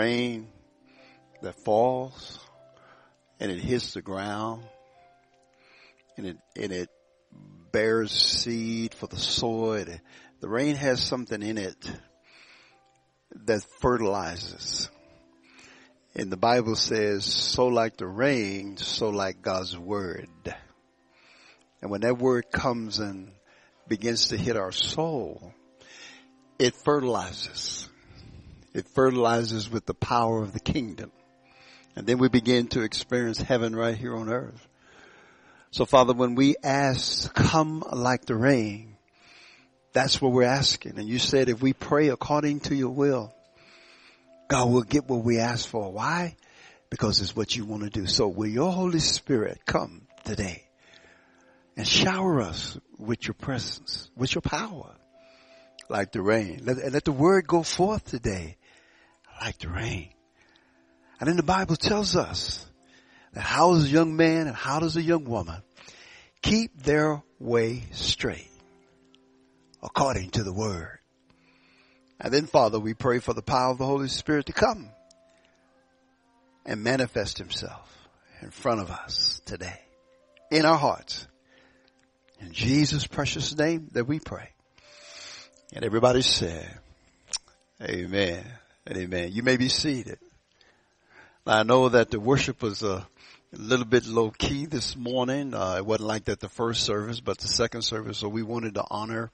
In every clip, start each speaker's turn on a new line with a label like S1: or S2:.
S1: rain that falls and it hits the ground and it, and it bears seed for the soil. The rain has something in it that fertilizes. And the Bible says, so like the rain, so like God's word. And when that word comes and begins to hit our soul, it fertilizes. It fertilizes with the power of the kingdom. And then we begin to experience heaven right here on earth. So Father, when we ask, come like the rain, that's what we're asking. And you said if we pray according to your will, God will get what we ask for. Why? Because it's what you want to do. So will your Holy Spirit come today and shower us with your presence, with your power, like the rain. Let, let the word go forth today, like the rain. And then the Bible tells us that how does a young man and how does a young woman keep their way straight according to the word. And then Father, we pray for the power of the Holy Spirit to come and manifest himself in front of us today in our hearts. In Jesus' precious name that we pray. And everybody said, Amen amen. You may be seated. I know that the worship was uh, a little bit low key this morning. Uh, it wasn't like that the first service, but the second service. So we wanted to honor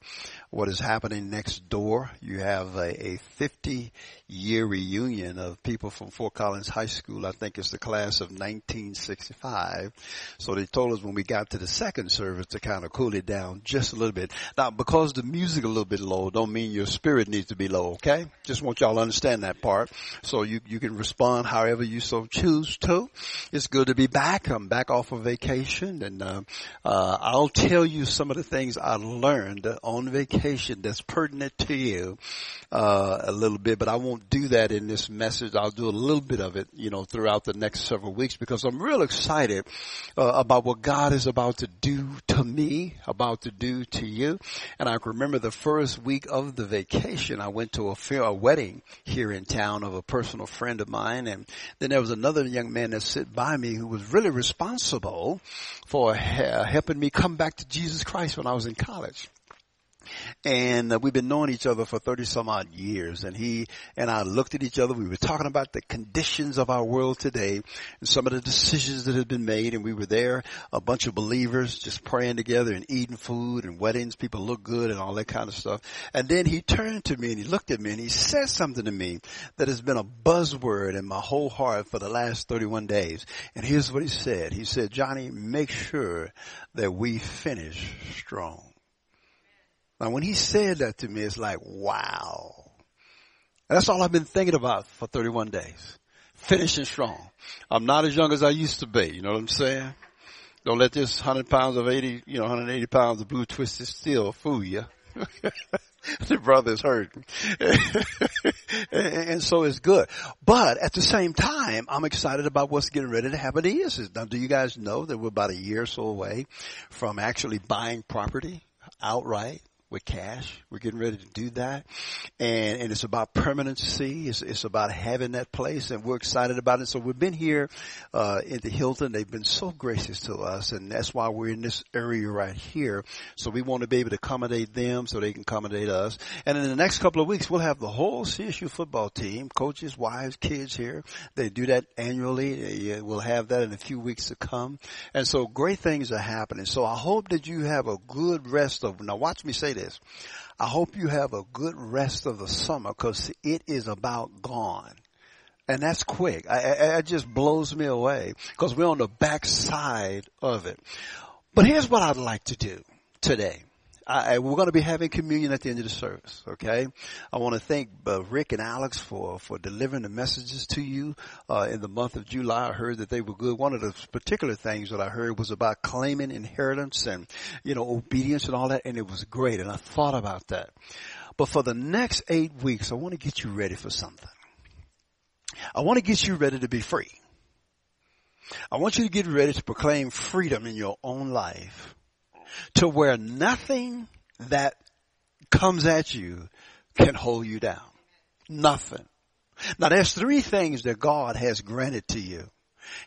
S1: what is happening next door. You have a, a 50 year reunion of people from Fort Collins High School. I think it's the class of 1965. So they told us when we got to the second service to kind of cool it down just a little bit. Now, because the music a little bit low, don't mean your spirit needs to be low. Okay, just want y'all to understand that part. So you you can respond however you so choose to. It's good to be back. I'm back off of vacation, and uh, uh, I'll tell you some of the things I learned on vacation that's pertinent to you uh, a little bit. But I won't do that in this message. I'll do a little bit of it, you know, throughout the next several weeks because I'm real excited uh, about what God is about to do to me, about to do to you. And I remember the first week of the vacation, I went to a, fair, a wedding here in town of a personal friend of mine, and then there was another young man that sit by me who was really responsible for uh, helping me come back to Jesus Christ when I was in college and uh, we've been knowing each other for 30 some odd years and he and I looked at each other. We were talking about the conditions of our world today and some of the decisions that had been made and we were there, a bunch of believers just praying together and eating food and weddings. People look good and all that kind of stuff. And then he turned to me and he looked at me and he said something to me that has been a buzzword in my whole heart for the last 31 days. And here's what he said. He said, Johnny, make sure that we finish strong. Now when he said that to me, it's like, wow. And that's all I've been thinking about for 31 days. Finishing strong. I'm not as young as I used to be. You know what I'm saying? Don't let this 100 pounds of 80, you know, 180 pounds of blue twisted steel fool you. the brother's hurting. and so it's good. But at the same time, I'm excited about what's getting ready to happen to Isis. Now, do you guys know that we're about a year or so away from actually buying property outright? With cash. We're getting ready to do that. And, and it's about permanency. It's, it's about having that place and we're excited about it. So we've been here, uh, in the Hilton. They've been so gracious to us and that's why we're in this area right here. So we want to be able to accommodate them so they can accommodate us. And in the next couple of weeks, we'll have the whole CSU football team, coaches, wives, kids here. They do that annually. We'll have that in a few weeks to come. And so great things are happening. So I hope that you have a good rest of, now watch me say I hope you have a good rest of the summer because it is about gone. And that's quick. I, I, it just blows me away because we're on the back side of it. But here's what I'd like to do today. I, we're going to be having communion at the end of the service. Okay. I want to thank uh, Rick and Alex for, for delivering the messages to you, uh, in the month of July. I heard that they were good. One of the particular things that I heard was about claiming inheritance and, you know, obedience and all that. And it was great. And I thought about that. But for the next eight weeks, I want to get you ready for something. I want to get you ready to be free. I want you to get ready to proclaim freedom in your own life to where nothing that comes at you can hold you down. Nothing. Now there's three things that God has granted to you.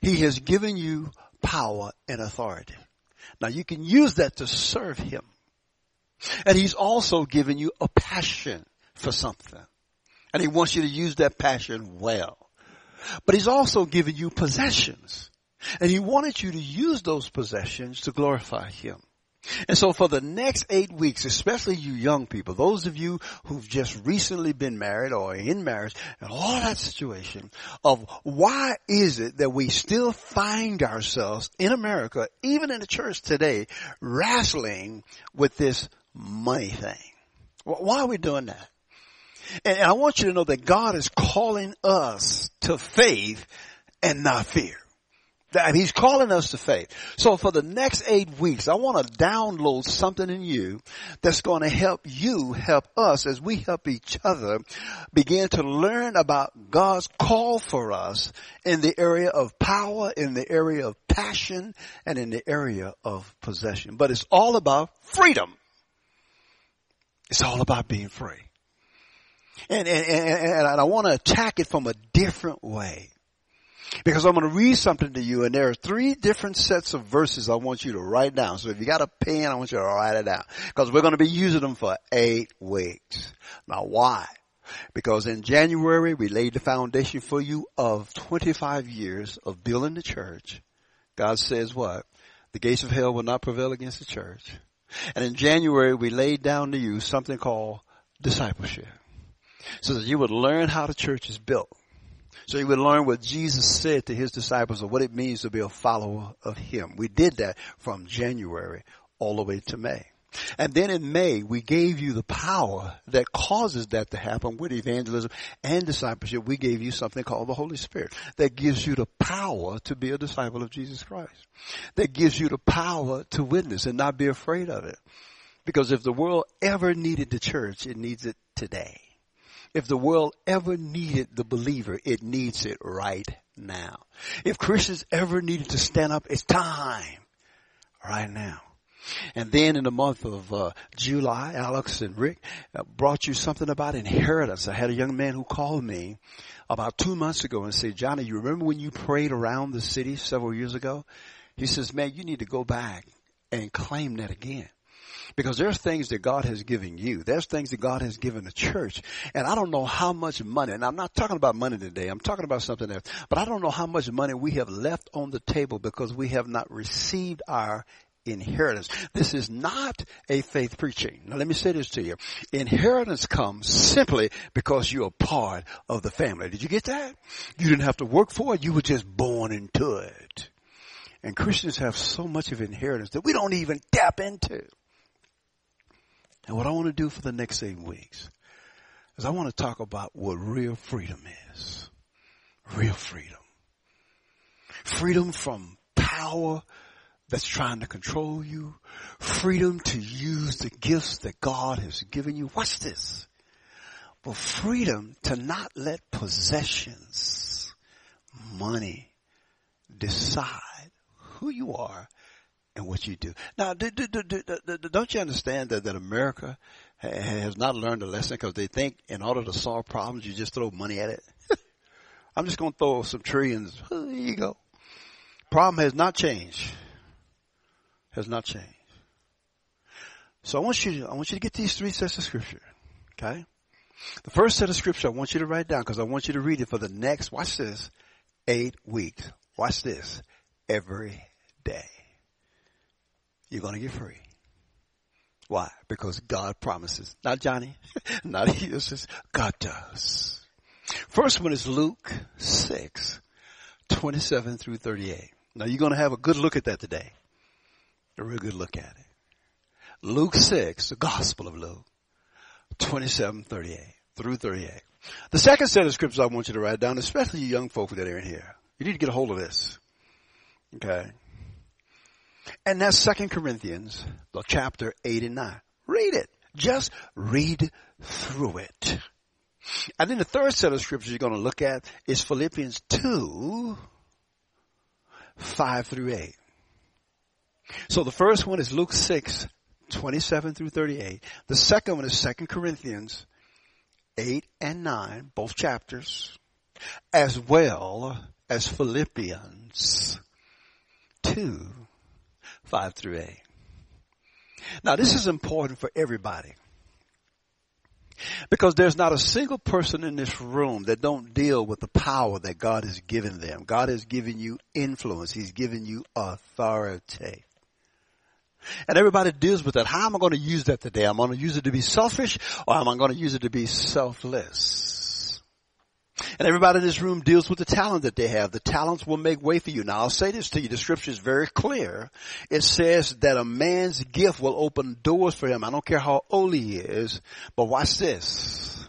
S1: He has given you power and authority. Now you can use that to serve Him. And He's also given you a passion for something. And He wants you to use that passion well. But He's also given you possessions. And He wanted you to use those possessions to glorify Him. And so for the next eight weeks, especially you young people, those of you who've just recently been married or in marriage and all that situation of why is it that we still find ourselves in America, even in the church today, wrestling with this money thing? Why are we doing that? And I want you to know that God is calling us to faith and not fear. That he's calling us to faith. So for the next eight weeks, I want to download something in you that's going to help you help us as we help each other begin to learn about God's call for us in the area of power, in the area of passion, and in the area of possession. But it's all about freedom. It's all about being free. And, and, and, and I want to attack it from a different way. Because I'm going to read something to you and there are three different sets of verses I want you to write down. So if you got a pen, I want you to write it down. Because we're going to be using them for eight weeks. Now why? Because in January we laid the foundation for you of 25 years of building the church. God says what? The gates of hell will not prevail against the church. And in January we laid down to you something called discipleship. So that you would learn how the church is built so you would learn what Jesus said to his disciples of what it means to be a follower of him. We did that from January all the way to May. And then in May, we gave you the power that causes that to happen with evangelism and discipleship. We gave you something called the Holy Spirit that gives you the power to be a disciple of Jesus Christ. That gives you the power to witness and not be afraid of it. Because if the world ever needed the church, it needs it today. If the world ever needed the believer, it needs it right now. If Christians ever needed to stand up, it's time right now. And then in the month of uh, July, Alex and Rick uh, brought you something about inheritance. I had a young man who called me about two months ago and said, Johnny, you remember when you prayed around the city several years ago? He says, man, you need to go back and claim that again. Because there's things that God has given you. There's things that God has given the church. And I don't know how much money, and I'm not talking about money today, I'm talking about something else, but I don't know how much money we have left on the table because we have not received our inheritance. This is not a faith preaching. Now let me say this to you. Inheritance comes simply because you're a part of the family. Did you get that? You didn't have to work for it. You were just born into it. And Christians have so much of inheritance that we don't even tap into. And what I want to do for the next eight weeks is I want to talk about what real freedom is. Real freedom. Freedom from power that's trying to control you. Freedom to use the gifts that God has given you. Watch this. But freedom to not let possessions, money decide who you are and what you do. Now, do, do, do, don't you understand that, that America has not learned a lesson because they think in order to solve problems, you just throw money at it? I'm just going to throw some trillions. there you go. Problem has not changed. Has not changed. So I want you to, I want you to get these three sets of scripture. Okay? The first set of scripture I want you to write down because I want you to read it for the next, watch this, eight weeks. Watch this. Every day you're going to get free. Why? Because God promises. Not Johnny, not he. This God does. First one is Luke 6, 27 through 38. Now you're going to have a good look at that today. A real good look at it. Luke 6, the Gospel of Luke, 27, 38 through 38. The second set of scriptures I want you to write down, especially you young folk that are in here. You need to get a hold of this. Okay. And that's Second Corinthians, the chapter 8 and 9. Read it. Just read through it. And then the third set of scriptures you're going to look at is Philippians 2, 5 through 8. So the first one is Luke 6, 27 through 38. The second one is 2 Corinthians 8 and 9, both chapters. as well as Philippians 2, 5 through 8. Now this is important for everybody. Because there's not a single person in this room that don't deal with the power that God has given them. God has given you influence. He's given you authority. And everybody deals with that. How am I going to use that today? I'm I going to use it to be selfish or am I going to use it to be selfless? And everybody in this room deals with the talent that they have. The talents will make way for you. Now I'll say this to you. The scripture is very clear. It says that a man's gift will open doors for him. I don't care how old he is, but watch this.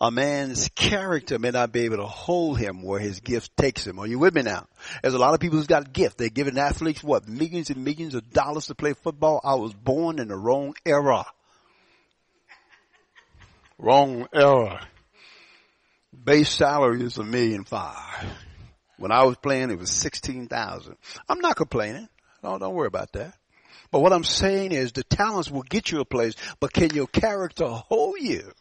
S1: A man's character may not be able to hold him where his gift takes him. Are you with me now? There's a lot of people who's got gifts. They're giving athletes what? Millions and millions of dollars to play football. I was born in the wrong era. Wrong era. Base salary is a million five. When I was playing, it was 16,000. I'm not complaining. No, don't worry about that. But what I'm saying is the talents will get you a place, but can your character hold you?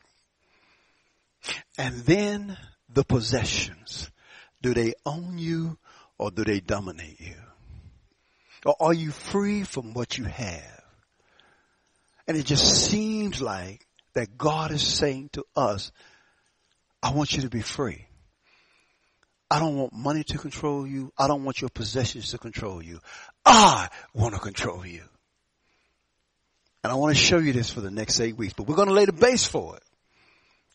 S1: And then the possessions. Do they own you or do they dominate you? Or are you free from what you have? And it just seems like that God is saying to us, I want you to be free. I don't want money to control you. I don't want your possessions to control you. I want to control you. And I want to show you this for the next eight weeks, but we're going to lay the base for it.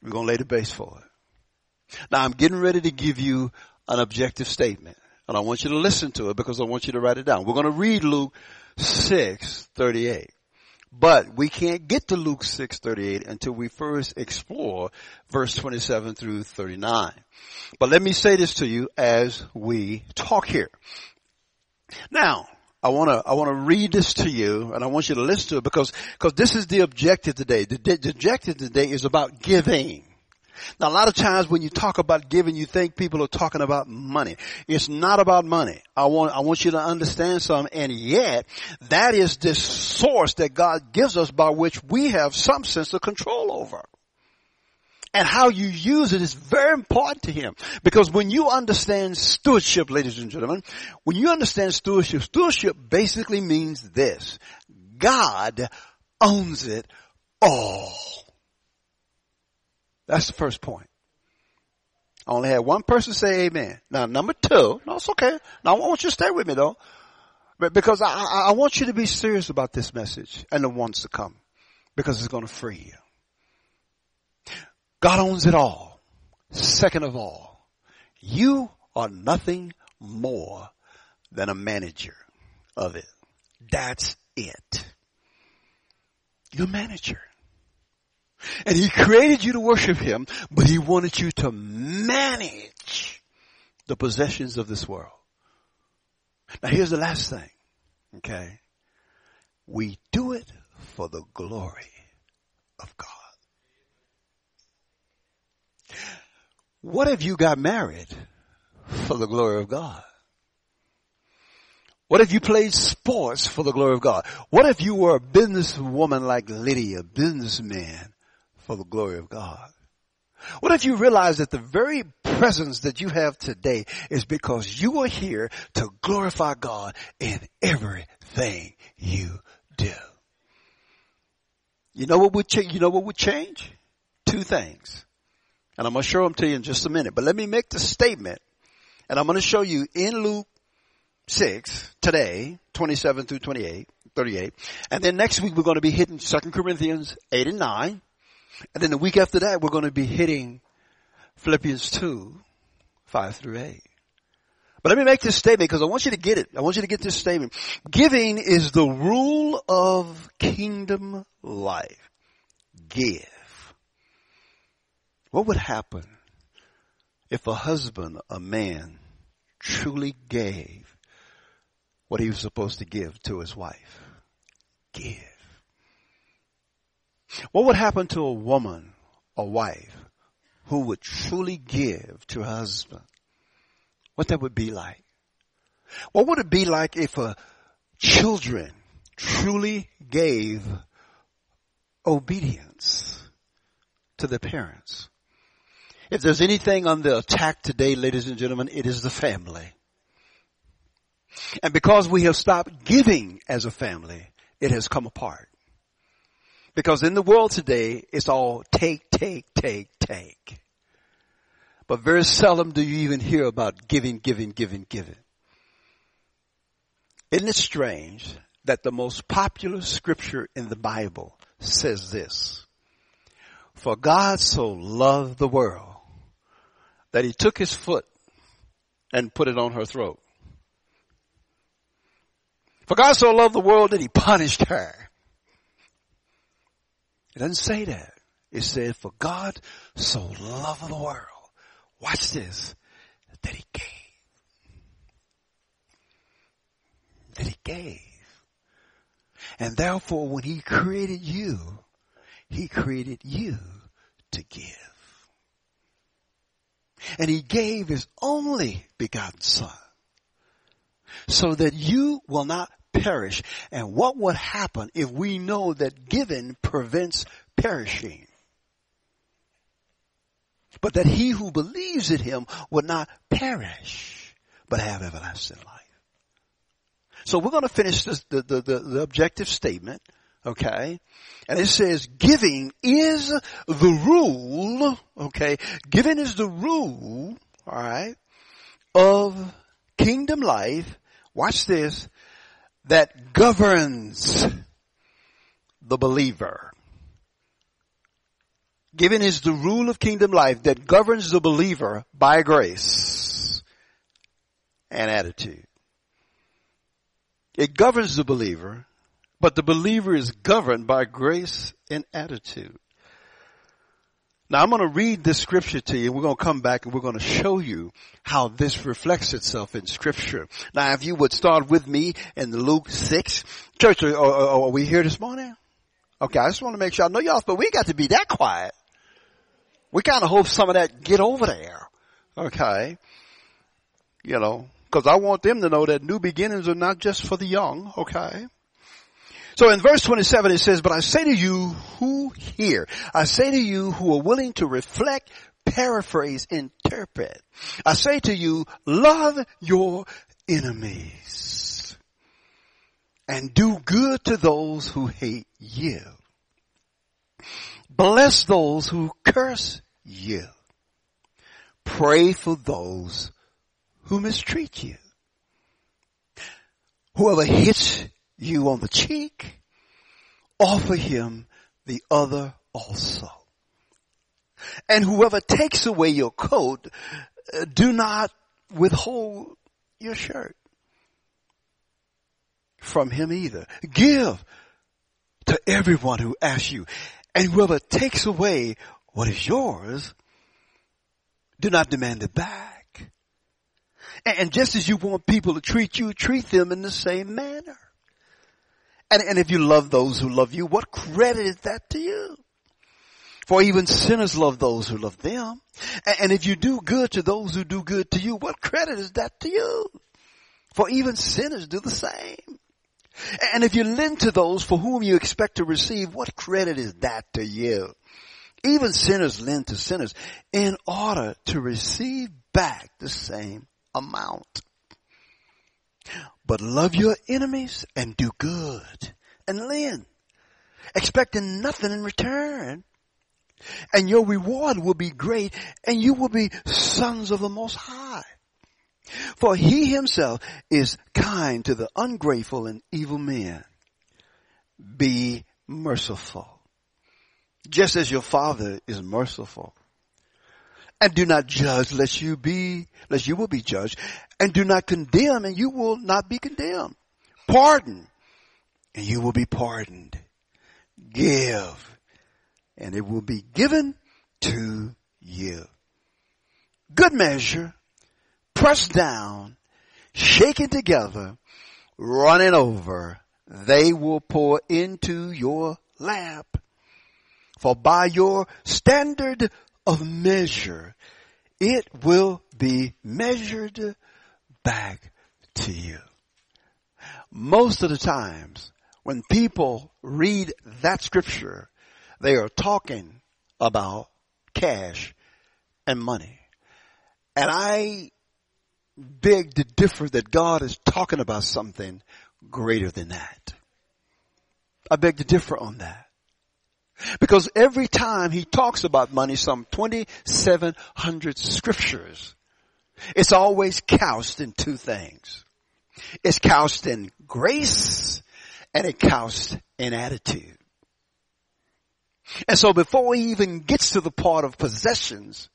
S1: We're going to lay the base for it. Now I'm getting ready to give you an objective statement and I want you to listen to it because I want you to write it down. We're going to read Luke 6, 38. But we can't get to Luke 6:38 until we first explore verse 27 through 39. But let me say this to you as we talk here. Now, I want to I want to read this to you, and I want you to listen to it because because this is the objective today. The, the objective today is about giving. Now, a lot of times when you talk about giving, you think people are talking about money. It's not about money. I want, I want you to understand something. And yet, that is the source that God gives us by which we have some sense of control over. And how you use it is very important to Him. Because when you understand stewardship, ladies and gentlemen, when you understand stewardship, stewardship basically means this. God owns it all. That's the first point. I only had one person say amen. Now number two, no, it's okay. Now I want you to stay with me though. But because I, I, I want you to be serious about this message and the ones to come. Because it's going to free you. God owns it all. Second of all, you are nothing more than a manager of it. That's it. You're a manager. And he created you to worship him, but he wanted you to manage the possessions of this world. Now here's the last thing. Okay. We do it for the glory of God. What if you got married for the glory of God? What if you played sports for the glory of God? What if you were a businesswoman like Lydia, a businessman for the glory of God. What if you realize that the very presence that you have today is because you are here to glorify God in everything you do? You know what would change? You know what would change? Two things. And I'm going to show them to you in just a minute. But let me make the statement. And I'm going to show you in Luke 6 today, 27 through 28, 38. And then next week we're going to be hitting 2 Corinthians 8 and 9. And then the week after that, we're going to be hitting Philippians 2, 5 through 8. But let me make this statement because I want you to get it. I want you to get this statement. Giving is the rule of kingdom life. Give. What would happen if a husband, a man, truly gave what he was supposed to give to his wife? Give. What would happen to a woman, a wife, who would truly give to her husband? What that would be like? What would it be like if children truly gave obedience to their parents? If there's anything under attack today, ladies and gentlemen, it is the family. And because we have stopped giving as a family, it has come apart. Because in the world today, it's all take, take, take, take. But very seldom do you even hear about giving, giving, giving, giving. Isn't it strange that the most popular scripture in the Bible says this? For God so loved the world that he took his foot and put it on her throat. For God so loved the world that he punished her. It doesn't say that. It says, for God so loved the world. Watch this. That he gave. That he gave. And therefore when he created you, he created you to give. And he gave his only begotten son so that you will not perish. And what would happen if we know that giving prevents perishing? But that he who believes in him will not perish, but have everlasting life. So we're going to finish this, the, the, the, the objective statement. Okay. And it says giving is the rule. Okay. Giving is the rule. All right. Of kingdom life. Watch this that governs the believer. Giving is the rule of kingdom life that governs the believer by grace and attitude. It governs the believer, but the believer is governed by grace and attitude. Now I'm going to read this scripture to you. And we're going to come back and we're going to show you how this reflects itself in scripture. Now if you would start with me in Luke 6. Church, are, are, are we here this morning? Okay, I just want to make sure I know y'all, but we got to be that quiet. We kind of hope some of that get over there. Okay. You know, cause I want them to know that new beginnings are not just for the young. Okay. So in verse 27 it says, but I say to you who hear, I say to you who are willing to reflect, paraphrase, interpret. I say to you, love your enemies and do good to those who hate you. Bless those who curse you. Pray for those who mistreat you. Whoever hits you on the cheek, offer him the other also. And whoever takes away your coat, uh, do not withhold your shirt from him either. Give to everyone who asks you. And whoever takes away what is yours, do not demand it back. And just as you want people to treat you, treat them in the same manner. And, and if you love those who love you, what credit is that to you? For even sinners love those who love them. And, and if you do good to those who do good to you, what credit is that to you? For even sinners do the same. And if you lend to those for whom you expect to receive, what credit is that to you? Even sinners lend to sinners in order to receive back the same amount. But love your enemies and do good and lend, expecting nothing in return. And your reward will be great and you will be sons of the Most High. For he himself is kind to the ungrateful and evil men. Be merciful, just as your father is merciful. And do not judge lest you be, lest you will be judged. And do not condemn and you will not be condemned. Pardon and you will be pardoned. Give and it will be given to you. Good measure, pressed down, shaken together, running over, they will pour into your lap. For by your standard of measure, it will be measured back to you. Most of the times when people read that scripture, they are talking about cash and money. And I beg to differ that God is talking about something greater than that. I beg to differ on that. Because every time he talks about money, some 2,700 scriptures, it's always couched in two things. It's couched in grace and it couched in attitude. And so before he even gets to the part of possessions,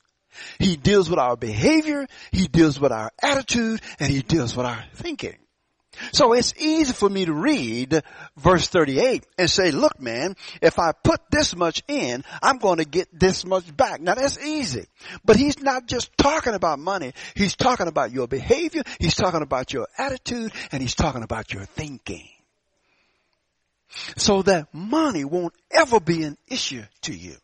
S1: he deals with our behavior, he deals with our attitude, and he deals with our thinking. So it's easy for me to read verse 38 and say, look man, if I put this much in, I'm going to get this much back. Now that's easy. But he's not just talking about money. He's talking about your behavior. He's talking about your attitude and he's talking about your thinking. So that money won't ever be an issue to you.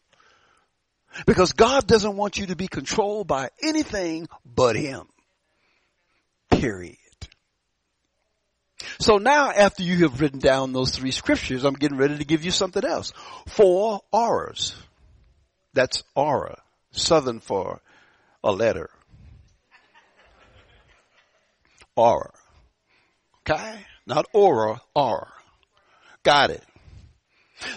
S1: Because God doesn't want you to be controlled by anything but Him. Period. So now after you have written down those three scriptures, I'm getting ready to give you something else. Four auras. That's aura. Southern for a letter. Aura. Okay? Not aura, aura. Got it.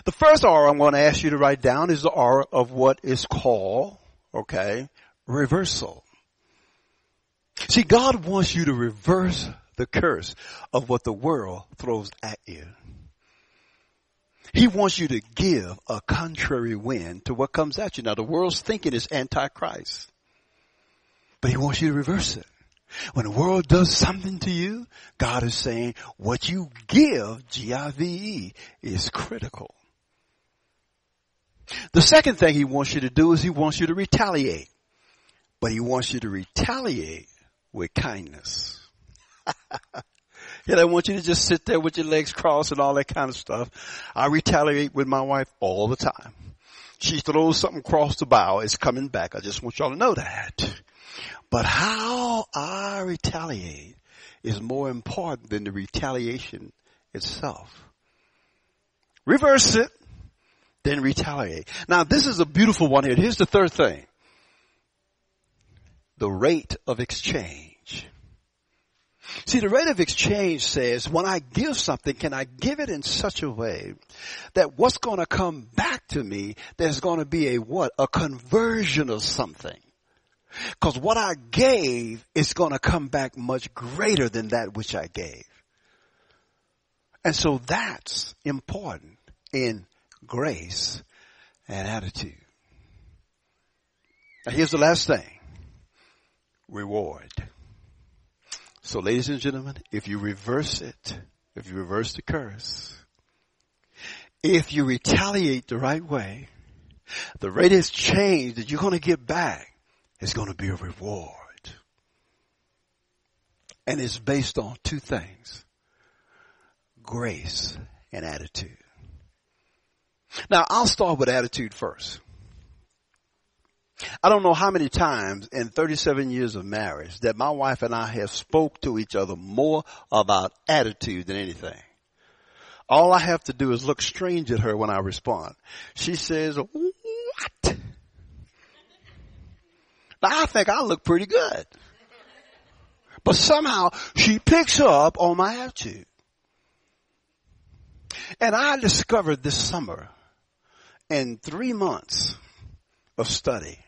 S1: The first aura I'm going to ask you to write down is the aura of what is called, okay, reversal. See, God wants you to reverse the curse of what the world throws at you. He wants you to give a contrary wind to what comes at you. Now the world's thinking is antichrist, but he wants you to reverse it. When the world does something to you, God is saying what you give, G-I-V-E, is critical. The second thing he wants you to do is he wants you to retaliate. But he wants you to retaliate with kindness. he doesn't want you to just sit there with your legs crossed and all that kind of stuff. I retaliate with my wife all the time. She throws something across the bow, it's coming back. I just want y'all to know that. But how I retaliate is more important than the retaliation itself. Reverse it then retaliate. Now this is a beautiful one here. Here's the third thing. The rate of exchange. See, the rate of exchange says when I give something, can I give it in such a way that what's going to come back to me, there's going to be a what? A conversion of something. Cause what I gave is going to come back much greater than that which I gave. And so that's important in grace, and attitude. Now here's the last thing. Reward. So ladies and gentlemen, if you reverse it, if you reverse the curse, if you retaliate the right way, the rate is changed that you're going to get back is going to be a reward. And it's based on two things. Grace and attitude. Now I'll start with attitude first. I don't know how many times in 37 years of marriage that my wife and I have spoke to each other more about attitude than anything. All I have to do is look strange at her when I respond. She says, what? Now I think I look pretty good. But somehow she picks up on my attitude. And I discovered this summer in three months of study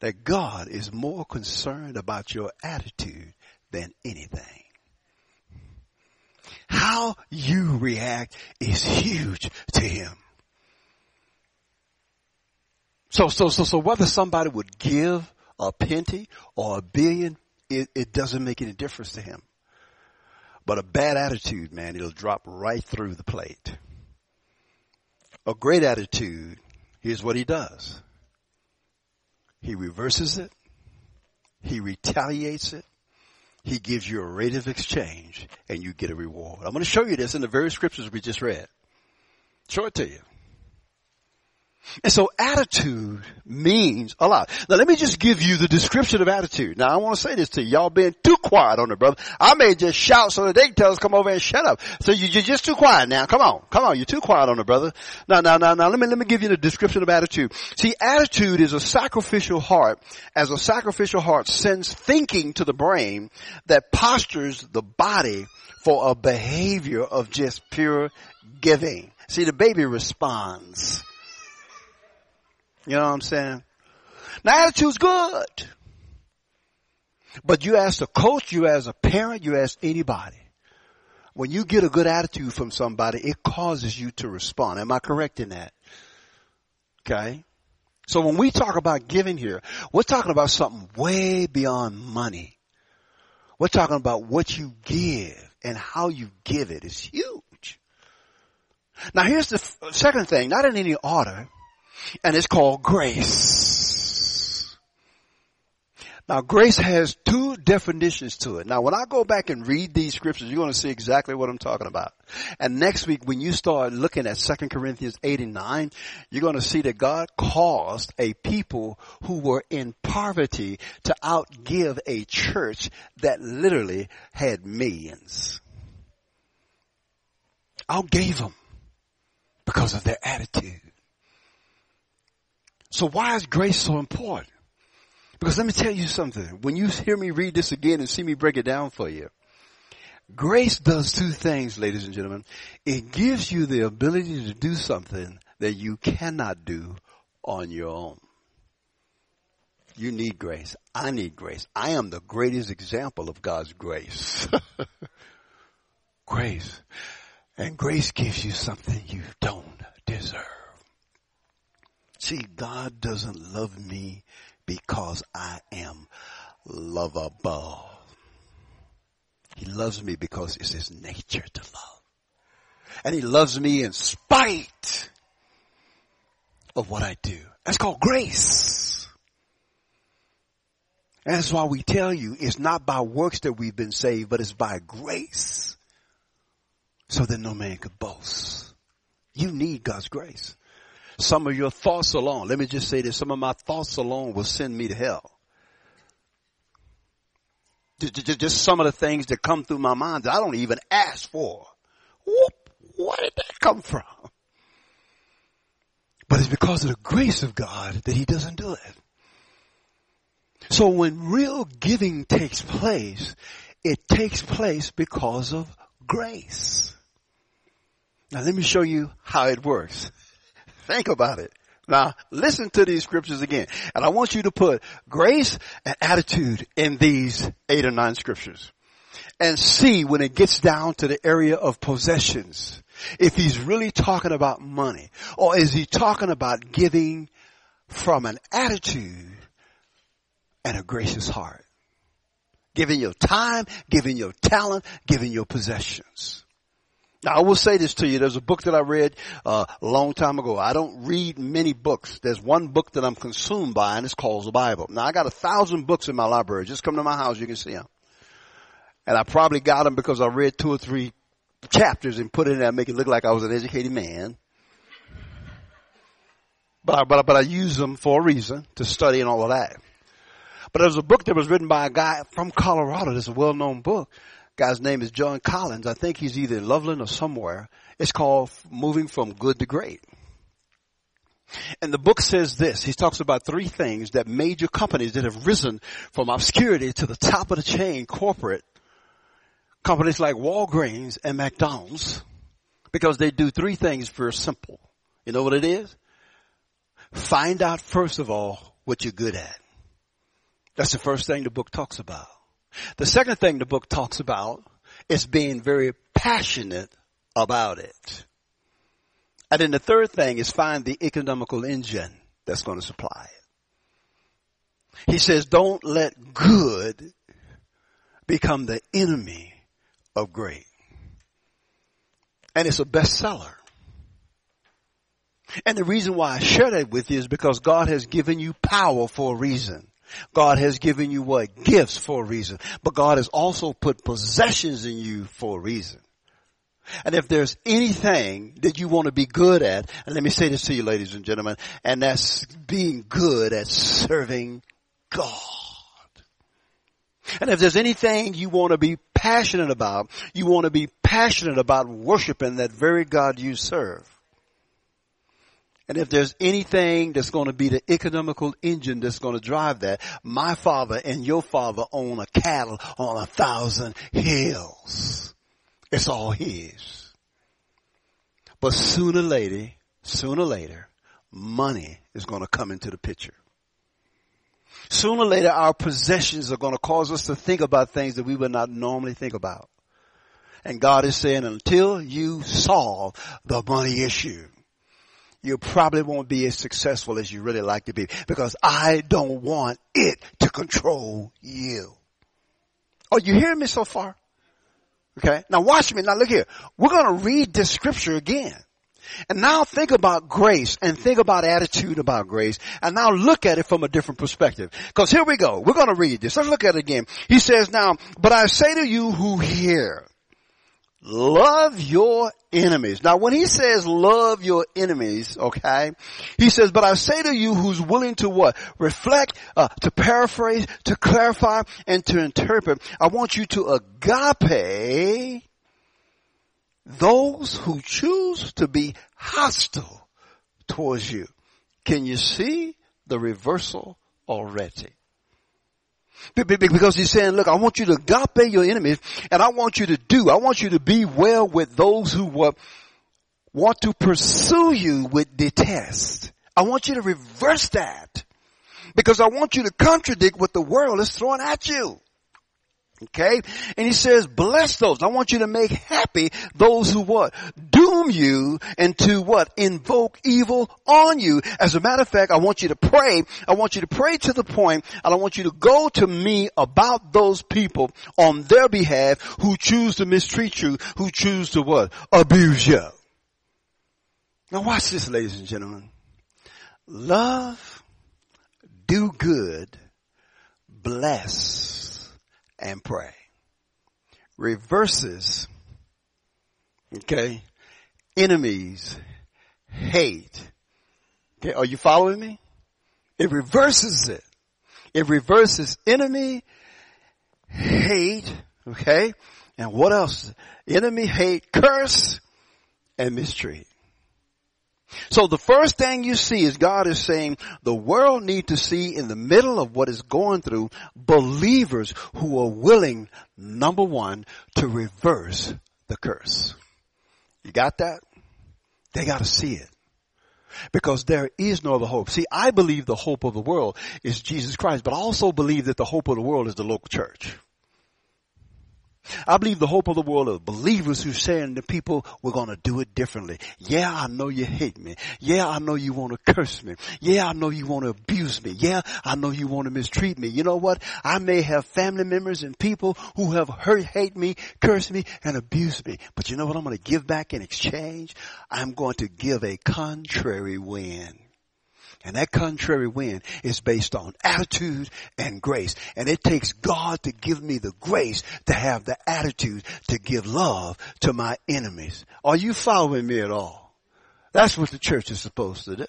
S1: that God is more concerned about your attitude than anything. How you react is huge to him. So, so, so, so whether somebody would give a penny or a billion, it, it doesn't make any difference to him. But a bad attitude, man, it'll drop right through the plate a great attitude, here's what he does. He reverses it. He retaliates it. He gives you a rate of exchange and you get a reward. I'm going to show you this in the very scriptures we just read. Show it to you. And so attitude means a lot. Now let me just give you the description of attitude. Now I want to say this to you. Y'all being too quiet on it, brother. I may just shout so that they can tell us come over and shut up. So you, you're just too quiet now. Come on. Come on. You're too quiet on it, brother. Now, now, now, now let me, let me give you the description of attitude. See, attitude is a sacrificial heart as a sacrificial heart sends thinking to the brain that postures the body for a behavior of just pure giving. See, the baby responds you know what I'm saying? Now attitude's good. But you ask a coach, you as a parent, you ask anybody. When you get a good attitude from somebody, it causes you to respond. Am I correct in that? Okay. So when we talk about giving here, we're talking about something way beyond money. We're talking about what you give and how you give it is huge. Now here's the second thing, not in any order, and it's called grace. Now grace has two definitions to it. Now when I go back and read these scriptures, you're going to see exactly what I'm talking about. And next week when you start looking at 2 Corinthians 8 and 9, you're going to see that God caused a people who were in poverty to outgive a church that literally had millions. Outgave them because of their attitude. So why is grace so important? Because let me tell you something. When you hear me read this again and see me break it down for you, grace does two things, ladies and gentlemen. It gives you the ability to do something that you cannot do on your own. You need grace. I need grace. I am the greatest example of God's grace. grace. And grace gives you something you don't deserve. See, God doesn't love me because I am lovable. He loves me because it's his nature to love. And he loves me in spite of what I do. That's called grace. And that's why we tell you it's not by works that we've been saved, but it's by grace. So that no man could boast. You need God's grace. Some of your thoughts alone, let me just say this, some of my thoughts alone will send me to hell. Just some of the things that come through my mind that I don't even ask for. Whoop, where did that come from? But it's because of the grace of God that he doesn't do it. So when real giving takes place, it takes place because of grace. Now let me show you how it works. Think about it. Now, listen to these scriptures again. And I want you to put grace and attitude in these eight or nine scriptures. And see when it gets down to the area of possessions, if he's really talking about money, or is he talking about giving from an attitude and a gracious heart? Giving your time, giving your talent, giving your possessions. Now I will say this to you. There's a book that I read uh, a long time ago. I don't read many books. There's one book that I'm consumed by, and it's called the Bible. Now I got a thousand books in my library. Just come to my house, you can see them. And I probably got them because I read two or three chapters and put it in there, make it look like I was an educated man. But I, but I, but I use them for a reason to study and all of that. But there was a book that was written by a guy from Colorado. It's a well-known book Guy's name is John Collins. I think he's either in Loveland or somewhere. It's called Moving from Good to Great. And the book says this. He talks about three things that major companies that have risen from obscurity to the top of the chain corporate companies like Walgreens and McDonald's because they do three things very simple. You know what it is? Find out first of all what you're good at. That's the first thing the book talks about. The second thing the book talks about is being very passionate about it. And then the third thing is find the economical engine that's going to supply it. He says, don't let good become the enemy of great. And it's a bestseller. And the reason why I share that with you is because God has given you power for a reason. God has given you what? Gifts for a reason. But God has also put possessions in you for a reason. And if there's anything that you want to be good at, and let me say this to you ladies and gentlemen, and that's being good at serving God. And if there's anything you want to be passionate about, you want to be passionate about worshiping that very God you serve. And if there's anything that's going to be the economical engine that's going to drive that, my father and your father own a cattle on a thousand hills. It's all his. But sooner or later, sooner or later, money is going to come into the picture. Sooner or later, our possessions are going to cause us to think about things that we would not normally think about. And God is saying, until you solve the money issue, you probably won't be as successful as you really like to be because I don't want it to control you. Are you hearing me so far? Okay. Now watch me. Now look here. We're going to read this scripture again. And now think about grace and think about attitude about grace and now look at it from a different perspective. Cause here we go. We're going to read this. Let's look at it again. He says now, but I say to you who hear, love your enemies. Now when he says love your enemies, okay, he says, but I say to you who's willing to what? Reflect, uh, to paraphrase, to clarify, and to interpret. I want you to agape those who choose to be hostile towards you. Can you see the reversal already? Because he's saying, look, I want you to agape your enemies and I want you to do, I want you to be well with those who want to pursue you with detest. I want you to reverse that because I want you to contradict what the world is throwing at you. Okay? And he says, bless those. I want you to make happy those who what? Doom you and to what? Invoke evil on you. As a matter of fact, I want you to pray. I want you to pray to the point and I want you to go to me about those people on their behalf who choose to mistreat you, who choose to what? Abuse you. Now watch this, ladies and gentlemen. Love, do good, bless, and pray. Reverses, okay, enemies, hate. Okay, are you following me? It reverses it. It reverses enemy, hate, okay, and what else? Enemy, hate, curse, and mistreat. So the first thing you see is God is saying the world need to see in the middle of what is going through believers who are willing, number one, to reverse the curse. You got that? They got to see it. Because there is no other hope. See, I believe the hope of the world is Jesus Christ, but I also believe that the hope of the world is the local church. I believe the hope of the world of believers who saying to people, we're going to do it differently. Yeah, I know you hate me. Yeah, I know you want to curse me. Yeah, I know you want to abuse me. Yeah, I know you want to mistreat me. You know what? I may have family members and people who have hurt, hate me, curse me, and abuse me. But you know what I'm going to give back in exchange? I'm going to give a contrary wind. And that contrary wind is based on attitude and grace. And it takes God to give me the grace to have the attitude to give love to my enemies. Are you following me at all? That's what the church is supposed to do.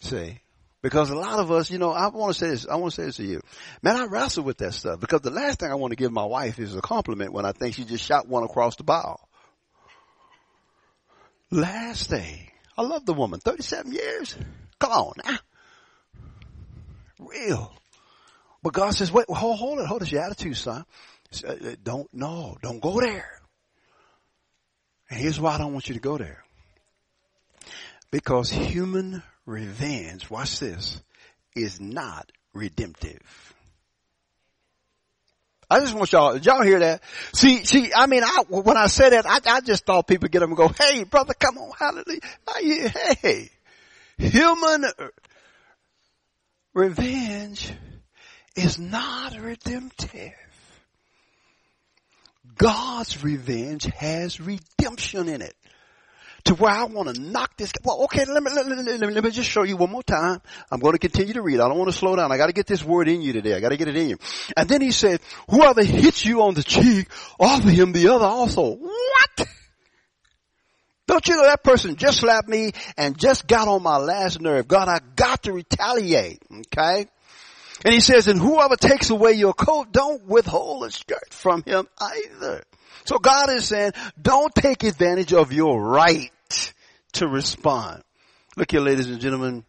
S1: See? Because a lot of us, you know, I want to say this, I want to say this to you. Man, I wrestle with that stuff because the last thing I want to give my wife is a compliment when I think she just shot one across the bow. Last thing. I love the woman. 37 years. Come on now. Real. But God says, wait, hold, hold it, hold it. Your attitude, son. Uh, uh, don't, no, don't go there. And here's why I don't want you to go there. Because human revenge, watch this, is not redemptive. I just want y'all, y'all hear that? See, see, I mean, I, when I said that, I, I just thought people get up and go, hey brother, come on, hallelujah. Hey, human revenge is not redemptive. God's revenge has redemption in it. To where I want to knock this. Well, okay, let me, let, me, let, me, let me just show you one more time. I'm going to continue to read. I don't want to slow down. I got to get this word in you today. I got to get it in you. And then he said, whoever hits you on the cheek, offer him the other also. What? Don't you know that person just slapped me and just got on my last nerve? God, I got to retaliate. Okay? And he says, and whoever takes away your coat, don't withhold a skirt from him either. So God is saying, don't take advantage of your right to respond. Look here, ladies and gentlemen,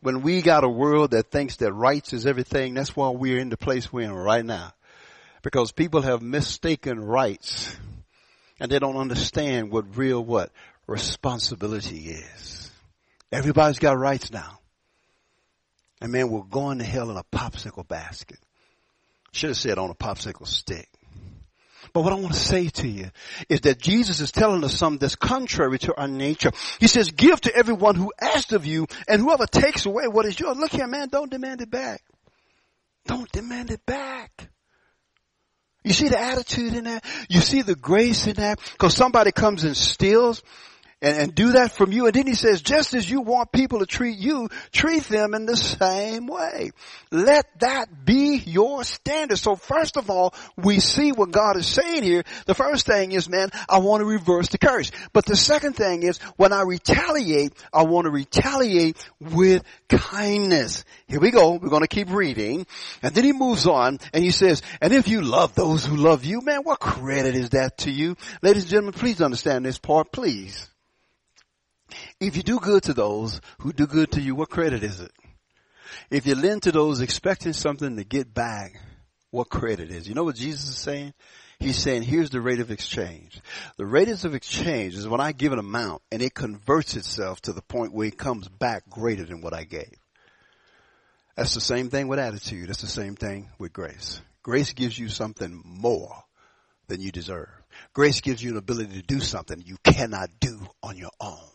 S1: when we got a world that thinks that rights is everything, that's why we're in the place we're in right now. Because people have mistaken rights and they don't understand what real what responsibility is. Everybody's got rights now. And man, we're going to hell in a popsicle basket. Should have said on a popsicle stick. But what I want to say to you is that Jesus is telling us something that's contrary to our nature. He says, give to everyone who asks of you and whoever takes away what is yours. Look here, man, don't demand it back. Don't demand it back. You see the attitude in that? You see the grace in that? Cause somebody comes and steals and, and do that from you. And then he says, just as you want people to treat you, treat them in the same way. Let that be your standard. So first of all, we see what God is saying here. The first thing is, man, I want to reverse the curse. But the second thing is, when I retaliate, I want to retaliate with kindness. Here we go. We're going to keep reading. And then he moves on and he says, and if you love those who love you, man, what credit is that to you? Ladies and gentlemen, please understand this part, please. If you do good to those who do good to you, what credit is it? If you lend to those expecting something to get back, what credit is? You know what Jesus is saying? He's saying, here's the rate of exchange. The rate of exchange is when I give an amount and it converts itself to the point where it comes back greater than what I gave. That's the same thing with attitude. That's the same thing with grace. Grace gives you something more than you deserve. Grace gives you an ability to do something you cannot do on your own.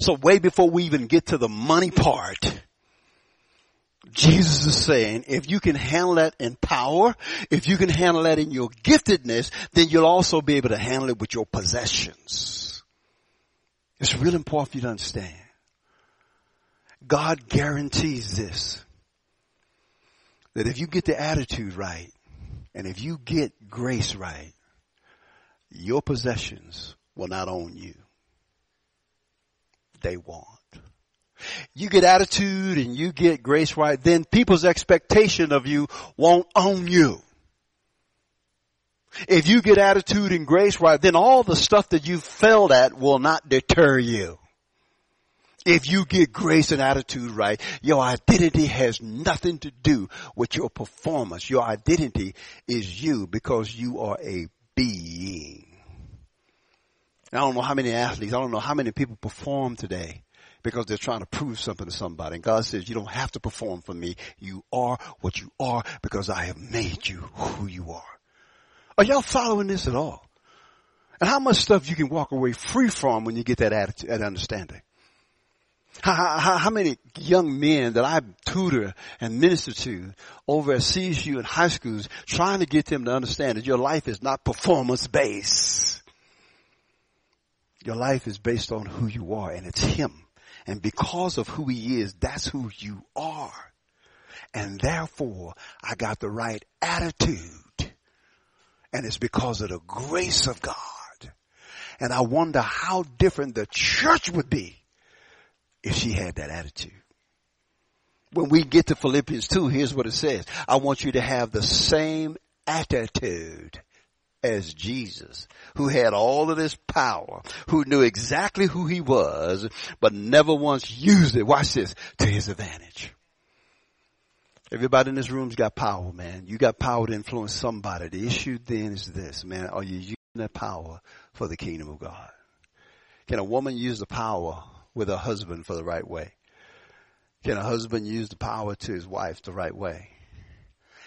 S1: So way before we even get to the money part, Jesus is saying, if you can handle that in power, if you can handle that in your giftedness, then you'll also be able to handle it with your possessions. It's really important for you to understand. God guarantees this. That if you get the attitude right, and if you get grace right, your possessions will not own you they want. You get attitude and you get grace right, then people's expectation of you won't own you. If you get attitude and grace right, then all the stuff that you failed at will not deter you. If you get grace and attitude right, your identity has nothing to do with your performance. Your identity is you because you are a being. I don't know how many athletes, I don't know how many people perform today because they're trying to prove something to somebody. And God says, you don't have to perform for me. You are what you are because I have made you who you are. Are y'all following this at all? And how much stuff you can walk away free from when you get that attitude, that understanding? How, how, how, many young men that I tutor and minister to over at CSU and high schools trying to get them to understand that your life is not performance based. Your life is based on who you are and it's Him. And because of who He is, that's who you are. And therefore, I got the right attitude. And it's because of the grace of God. And I wonder how different the church would be if she had that attitude. When we get to Philippians 2, here's what it says. I want you to have the same attitude as Jesus, who had all of this power, who knew exactly who he was, but never once used it, watch this, to his advantage. Everybody in this room's got power, man. You got power to influence somebody. The issue then is this, man. Are you using that power for the kingdom of God? Can a woman use the power with her husband for the right way? Can a husband use the power to his wife the right way?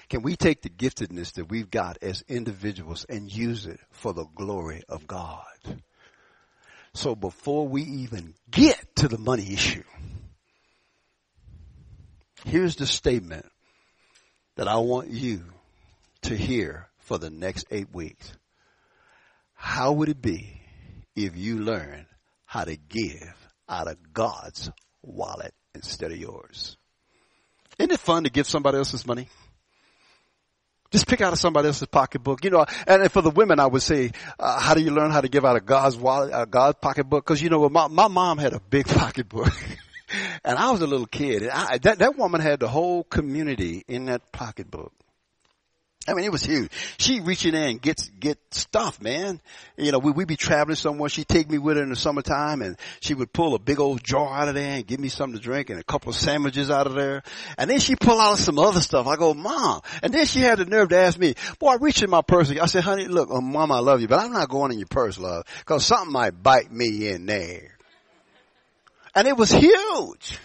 S1: Can we take the giftedness that we've got as individuals and use it for the glory of God? So before we even get to the money issue, here's the statement that I want you to hear for the next eight weeks. How would it be if you learn how to give out of God's wallet instead of yours? Isn't it fun to give somebody else's money? Just pick out of somebody else's pocketbook, you know. And for the women, I would say, uh, how do you learn how to give out a God's wallet, a God's pocketbook? Because you know, my my mom had a big pocketbook, and I was a little kid. And I, that that woman had the whole community in that pocketbook. I mean, it was huge. She reaching in and gets, get stuff, man. You know, we, we be traveling somewhere. She'd take me with her in the summertime and she would pull a big old jar out of there and give me something to drink and a couple of sandwiches out of there. And then she pull out some other stuff. I go, mom. And then she had the nerve to ask me, boy, I reached in my purse. I said, honey, look, uh, mom, I love you, but I'm not going in your purse, love, cause something might bite me in there. And it was huge.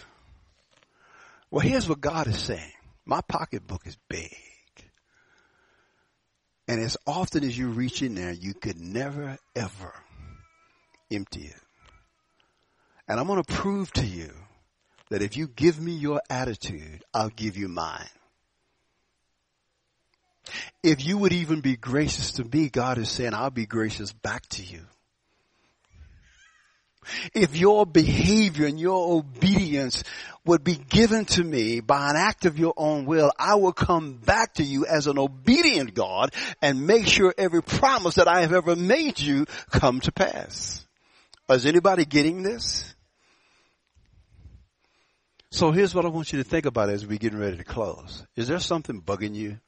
S1: Well, here's what God is saying. My pocketbook is big. And as often as you reach in there, you could never ever empty it. And I'm going to prove to you that if you give me your attitude, I'll give you mine. If you would even be gracious to me, God is saying, I'll be gracious back to you. If your behavior and your obedience would be given to me by an act of your own will, I will come back to you as an obedient God and make sure every promise that I have ever made you come to pass. Is anybody getting this? So here's what I want you to think about as we're getting ready to close. Is there something bugging you?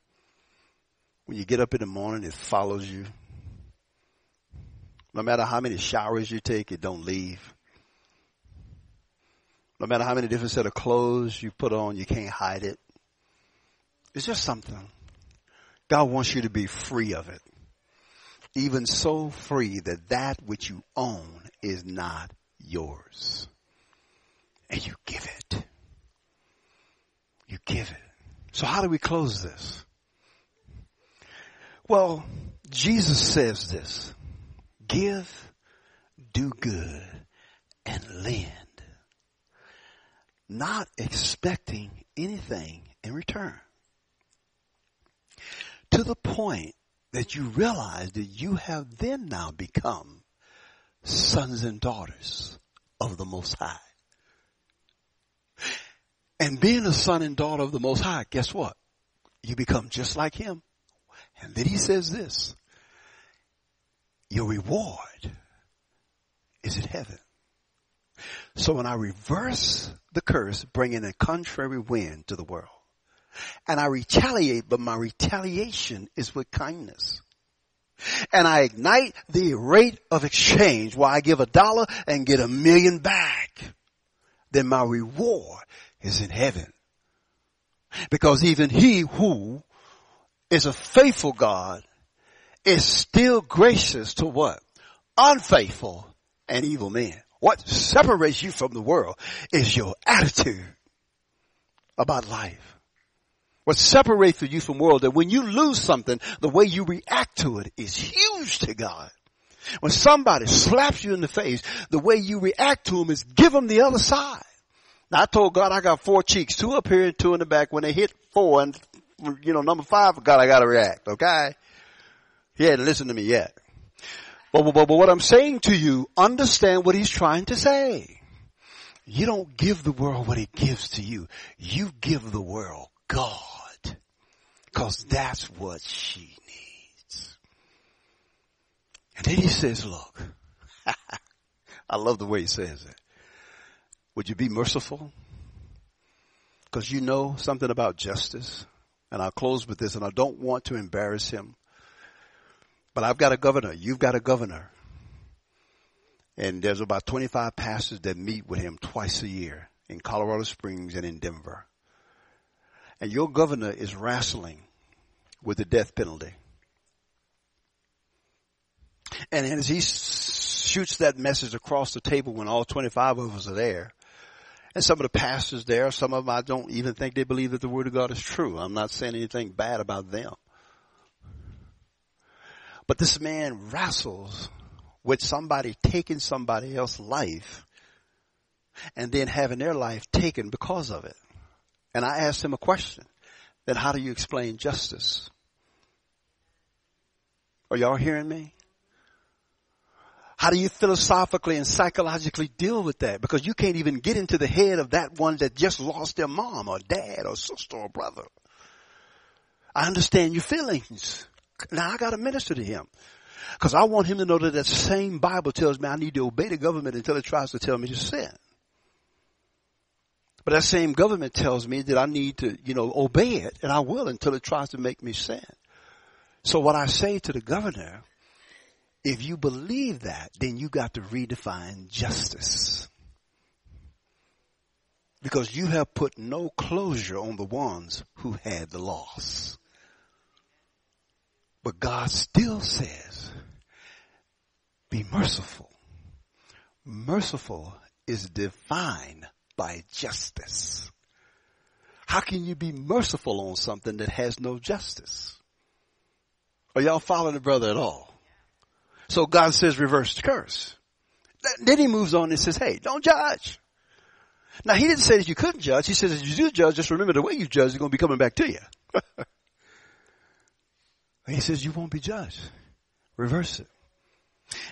S1: When you get up in the morning, it follows you. No matter how many showers you take, it don't leave. No matter how many different set of clothes you put on, you can't hide it. It's just something. God wants you to be free of it. Even so free that that which you own is not yours. And you give it. You give it. So how do we close this? Well, Jesus says this. Give, do good, and lend. Not expecting anything in return. To the point that you realize that you have then now become sons and daughters of the Most High. And being a son and daughter of the Most High, guess what? You become just like Him. And then He says this, your reward is in heaven. So when I reverse the curse, bringing a contrary wind to the world, and I retaliate, but my retaliation is with kindness. And I ignite the rate of exchange where I give a dollar and get a million back. Then my reward is in heaven. Because even he who is a faithful God is still gracious to what? Unfaithful and evil men. What separates you from the world is your attitude about life. What separates you from the world that when you lose something, the way you react to it is huge to God. When somebody slaps you in the face, the way you react to them is give them the other side. Now I told God I got four cheeks, two up here and two in the back. When they hit four and, you know, number five, God, I gotta react, okay? He hadn't listened to me yet. But, but, but what I'm saying to you, understand what he's trying to say. You don't give the world what it gives to you. You give the world God. Cause that's what she needs. And then he says, look, I love the way he says it. Would you be merciful? Cause you know something about justice. And I'll close with this and I don't want to embarrass him. But I've got a governor. You've got a governor. And there's about 25 pastors that meet with him twice a year in Colorado Springs and in Denver. And your governor is wrestling with the death penalty. And as he shoots that message across the table when all 25 of us are there, and some of the pastors there, some of them I don't even think they believe that the word of God is true. I'm not saying anything bad about them. But this man wrestles with somebody taking somebody else's life and then having their life taken because of it. And I asked him a question. Then how do you explain justice? Are y'all hearing me? How do you philosophically and psychologically deal with that? Because you can't even get into the head of that one that just lost their mom or dad or sister or brother. I understand your feelings. Now I gotta minister to him. Cause I want him to know that that same Bible tells me I need to obey the government until it tries to tell me to sin. But that same government tells me that I need to, you know, obey it and I will until it tries to make me sin. So what I say to the governor, if you believe that, then you got to redefine justice. Because you have put no closure on the ones who had the loss. But God still says, be merciful. Merciful is defined by justice. How can you be merciful on something that has no justice? Are y'all following the brother at all? So God says reverse the curse. Then he moves on and says, hey, don't judge. Now he didn't say that you couldn't judge. He says if you do judge, just remember the way you judge is going to be coming back to you. he says you won't be judged. Reverse it.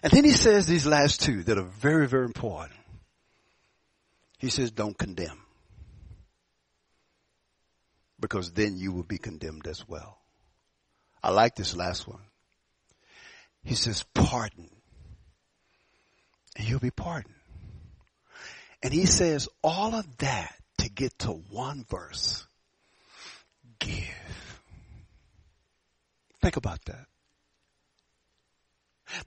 S1: And then he says these last two that are very, very important. He says don't condemn. Because then you will be condemned as well. I like this last one. He says pardon. And you'll be pardoned. And he says all of that to get to one verse. Think about that.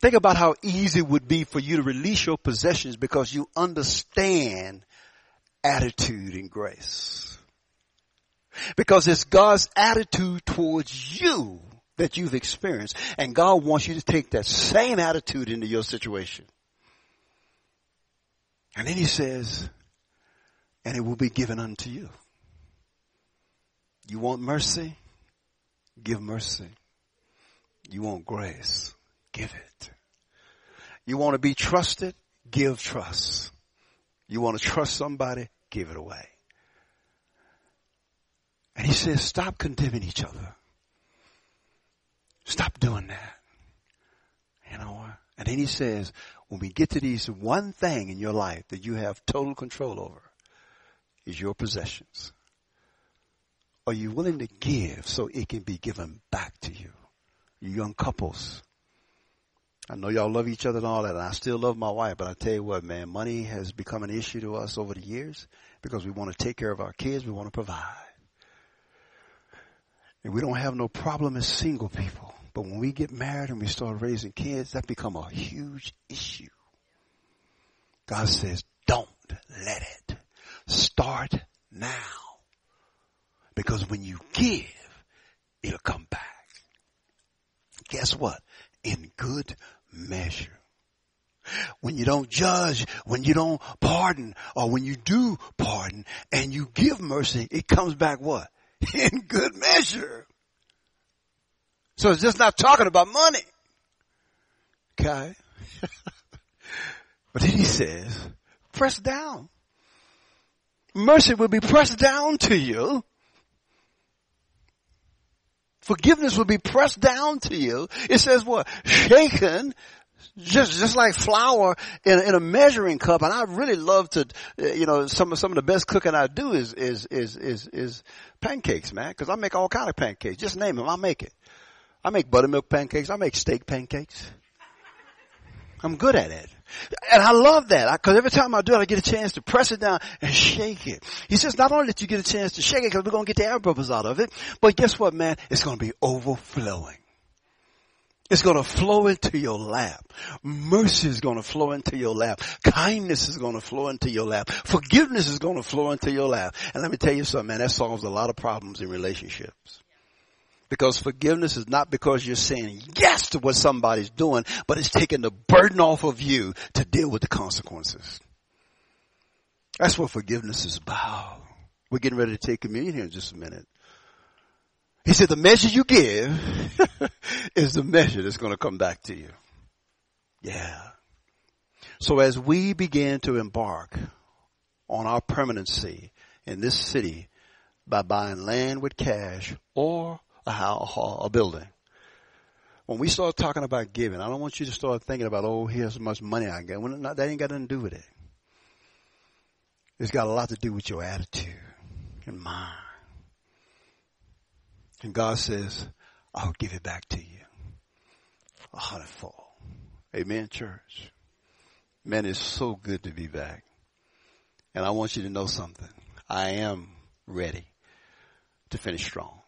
S1: Think about how easy it would be for you to release your possessions because you understand attitude and grace. Because it's God's attitude towards you that you've experienced. And God wants you to take that same attitude into your situation. And then he says, and it will be given unto you. You want mercy? Give mercy. You want grace? Give it. You want to be trusted? Give trust. You want to trust somebody? Give it away. And he says, stop condemning each other. Stop doing that. You know, and then he says, when we get to these one thing in your life that you have total control over is your possessions. Are you willing to give so it can be given back to you? You young couples. I know y'all love each other and all that, and I still love my wife, but I tell you what, man, money has become an issue to us over the years because we want to take care of our kids, we want to provide. And we don't have no problem as single people. But when we get married and we start raising kids, that become a huge issue. God says, don't let it. Start now. Because when you give, it'll come back. Guess what? In good measure. When you don't judge, when you don't pardon, or when you do pardon and you give mercy, it comes back what? In good measure. So it's just not talking about money. Okay. but then he says, press down. Mercy will be pressed down to you. Forgiveness will be pressed down to you. It says what? Shaken, just just like flour in, in a measuring cup. And I really love to, you know, some of some of the best cooking I do is is is is, is pancakes, man. Because I make all kind of pancakes. Just name them, I make it. I make buttermilk pancakes. I make steak pancakes. I'm good at it. And I love that because every time I do it, I get a chance to press it down and shake it. He says not only that you get a chance to shake it because we're going to get the air bubbles out of it, but guess what, man? It's going to be overflowing. It's going to flow into your lap. Mercy is going to flow into your lap. Kindness is going to flow into your lap. Forgiveness is going to flow into your lap. And let me tell you something, man, that solves a lot of problems in relationships. Because forgiveness is not because you're saying yes to what somebody's doing, but it's taking the burden off of you to deal with the consequences. That's what forgiveness is about. We're getting ready to take communion here in just a minute. He said the measure you give is the measure that's going to come back to you. Yeah. So as we begin to embark on our permanency in this city by buying land with cash or a house, a building. When we start talking about giving, I don't want you to start thinking about, oh, here's how much money I get. When, that ain't got nothing to do with it. It's got a lot to do with your attitude and mind. And God says, I'll give it back to you. A hundredfold. Amen, church. Man, it's so good to be back. And I want you to know something. I am ready to finish strong.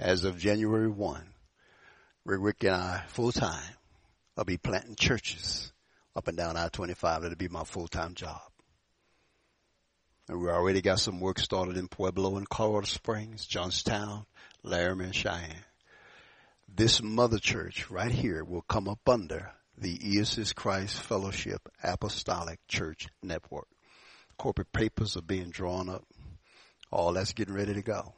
S1: As of January 1, Rick, and I, full time, I'll be planting churches up and down I-25. That'll be my full-time job. And we already got some work started in Pueblo and Colorado Springs, Johnstown, Laramie and Cheyenne. This mother church right here will come up under the ESS Christ Fellowship Apostolic Church Network. Corporate papers are being drawn up. All that's getting ready to go.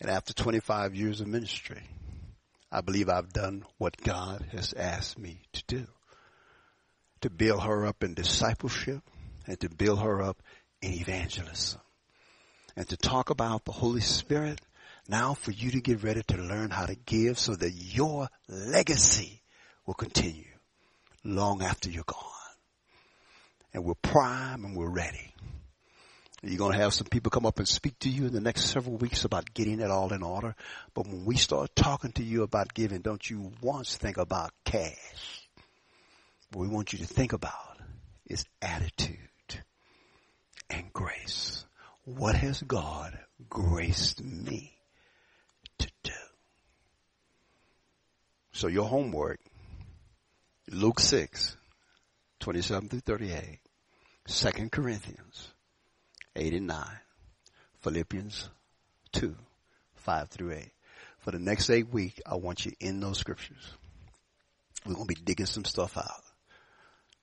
S1: And after 25 years of ministry, I believe I've done what God has asked me to do. To build her up in discipleship and to build her up in evangelism. And to talk about the Holy Spirit now for you to get ready to learn how to give so that your legacy will continue long after you're gone. And we're prime and we're ready. You're going to have some people come up and speak to you in the next several weeks about getting it all in order. But when we start talking to you about giving, don't you once think about cash. What we want you to think about is attitude and grace. What has God graced me to do? So your homework, Luke 6, 27 through 38, 2 Corinthians 8 and 9, Philippians 2, 5 through 8. For the next eight weeks, I want you in those scriptures. We're going to be digging some stuff out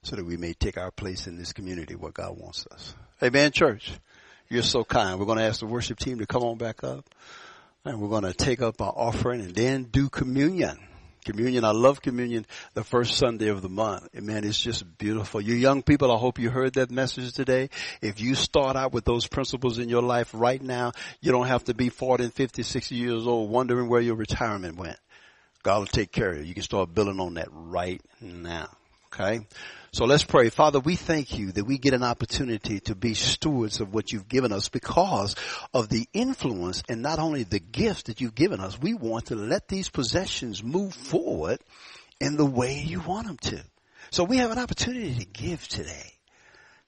S1: so that we may take our place in this community where God wants us. Amen, church. You're so kind. We're going to ask the worship team to come on back up and we're going to take up our offering and then do communion. Communion. I love communion the first Sunday of the month. Man, it's just beautiful. You young people, I hope you heard that message today. If you start out with those principles in your life right now, you don't have to be 40 50, 60 years old wondering where your retirement went. God will take care of you. You can start building on that right now. Okay? So let's pray. Father, we thank you that we get an opportunity to be stewards of what you've given us because of the influence and not only the gifts that you've given us. We want to let these possessions move forward in the way you want them to. So we have an opportunity to give today.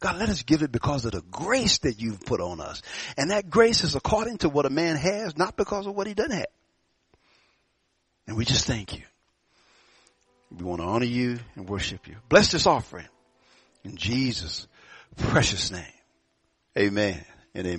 S1: God, let us give it because of the grace that you've put on us. And that grace is according to what a man has, not because of what he doesn't have. And we just thank you. We want to honor you and worship you. Bless this offering in Jesus' precious name. Amen and amen.